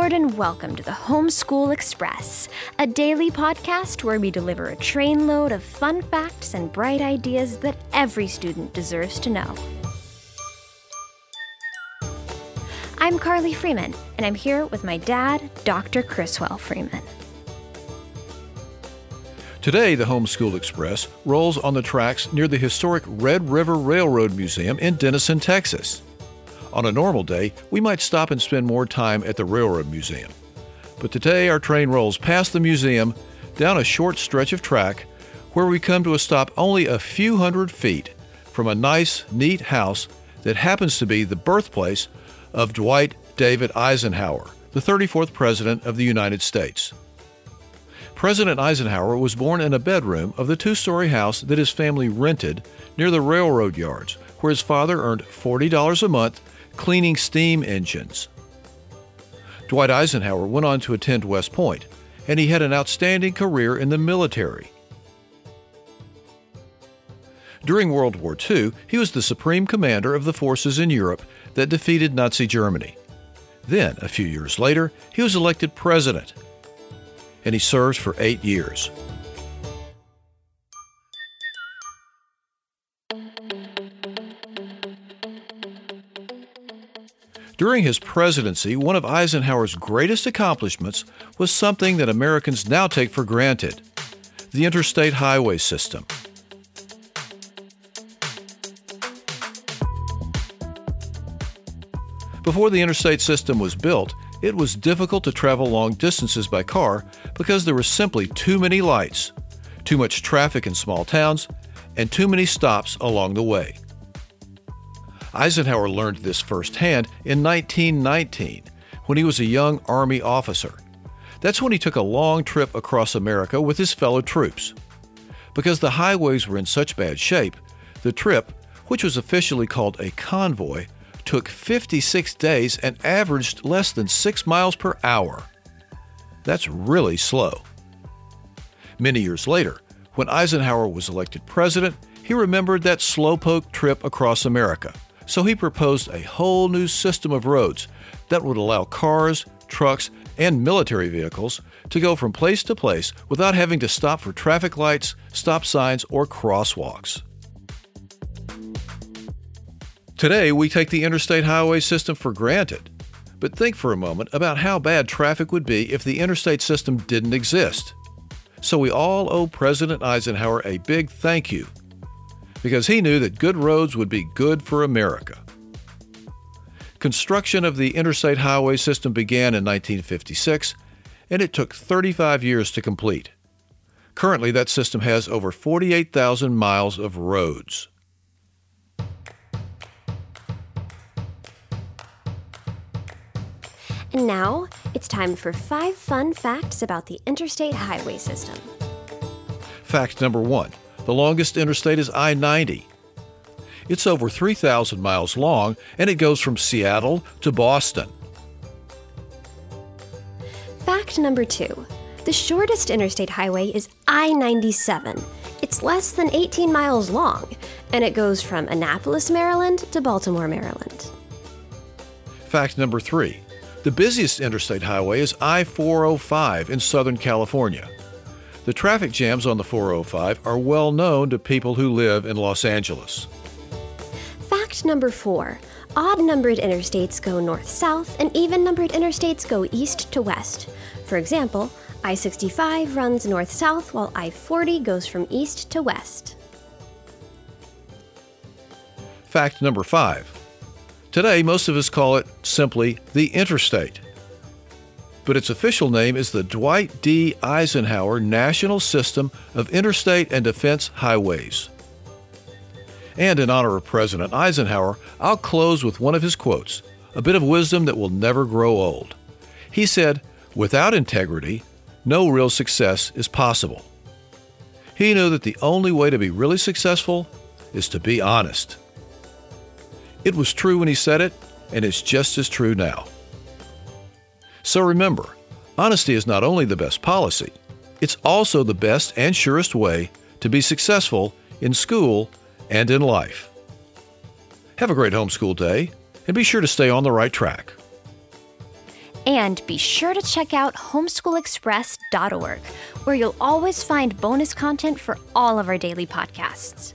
and welcome to the Homeschool Express, a daily podcast where we deliver a trainload of fun facts and bright ideas that every student deserves to know. I'm Carli Freeman, and I'm here with my dad, Dr. Criswell Freeman. Today, the Homeschool Express rolls on the tracks near the historic Red River Railroad Museum in Denison, Texas. On a normal day, we might stop and spend more time at the Railroad Museum. But today, our train rolls past the museum, down a short stretch of track, where we come to a stop only a few hundred feet from a nice, neat house that happens to be the birthplace of Dwight David Eisenhower, the 34th President of the United States. President Eisenhower was born in a bedroom of the two story house that his family rented near the railroad yards, where his father earned $40 a month cleaning steam engines. Dwight Eisenhower went on to attend West Point, and he had an outstanding career in the military. During World War II, he was the supreme commander of the forces in Europe that defeated Nazi Germany. Then, a few years later, he was elected president and he served for eight years. During his presidency, one of Eisenhower's greatest accomplishments was something that Americans now take for granted the interstate highway system. Before the interstate system was built, it was difficult to travel long distances by car because there were simply too many lights, too much traffic in small towns, and too many stops along the way. Eisenhower learned this firsthand in 1919 when he was a young Army officer. That's when he took a long trip across America with his fellow troops. Because the highways were in such bad shape, the trip, which was officially called a convoy, took 56 days and averaged less than 6 miles per hour. That's really slow. Many years later, when Eisenhower was elected president, he remembered that slowpoke trip across America. So he proposed a whole new system of roads that would allow cars, trucks, and military vehicles to go from place to place without having to stop for traffic lights, stop signs, or crosswalks. Today, we take the interstate highway system for granted. But think for a moment about how bad traffic would be if the interstate system didn't exist. So we all owe President Eisenhower a big thank you because he knew that good roads would be good for America. Construction of the interstate highway system began in 1956, and it took 35 years to complete. Currently, that system has over 48,000 miles of roads. And now it's time for five fun facts about the interstate highway system. Fact number one the longest interstate is I 90. It's over 3,000 miles long and it goes from Seattle to Boston. Fact number two the shortest interstate highway is I 97. It's less than 18 miles long and it goes from Annapolis, Maryland to Baltimore, Maryland. Fact number three the busiest interstate highway is I 405 in Southern California. The traffic jams on the 405 are well known to people who live in Los Angeles. Fact number four odd numbered interstates go north south, and even numbered interstates go east to west. For example, I 65 runs north south, while I 40 goes from east to west. Fact number five Today, most of us call it simply the interstate. But its official name is the Dwight D. Eisenhower National System of Interstate and Defense Highways. And in honor of President Eisenhower, I'll close with one of his quotes, a bit of wisdom that will never grow old. He said, Without integrity, no real success is possible. He knew that the only way to be really successful is to be honest. It was true when he said it, and it's just as true now. So remember, honesty is not only the best policy, it's also the best and surest way to be successful in school and in life. Have a great homeschool day, and be sure to stay on the right track. And be sure to check out homeschoolexpress.org, where you'll always find bonus content for all of our daily podcasts.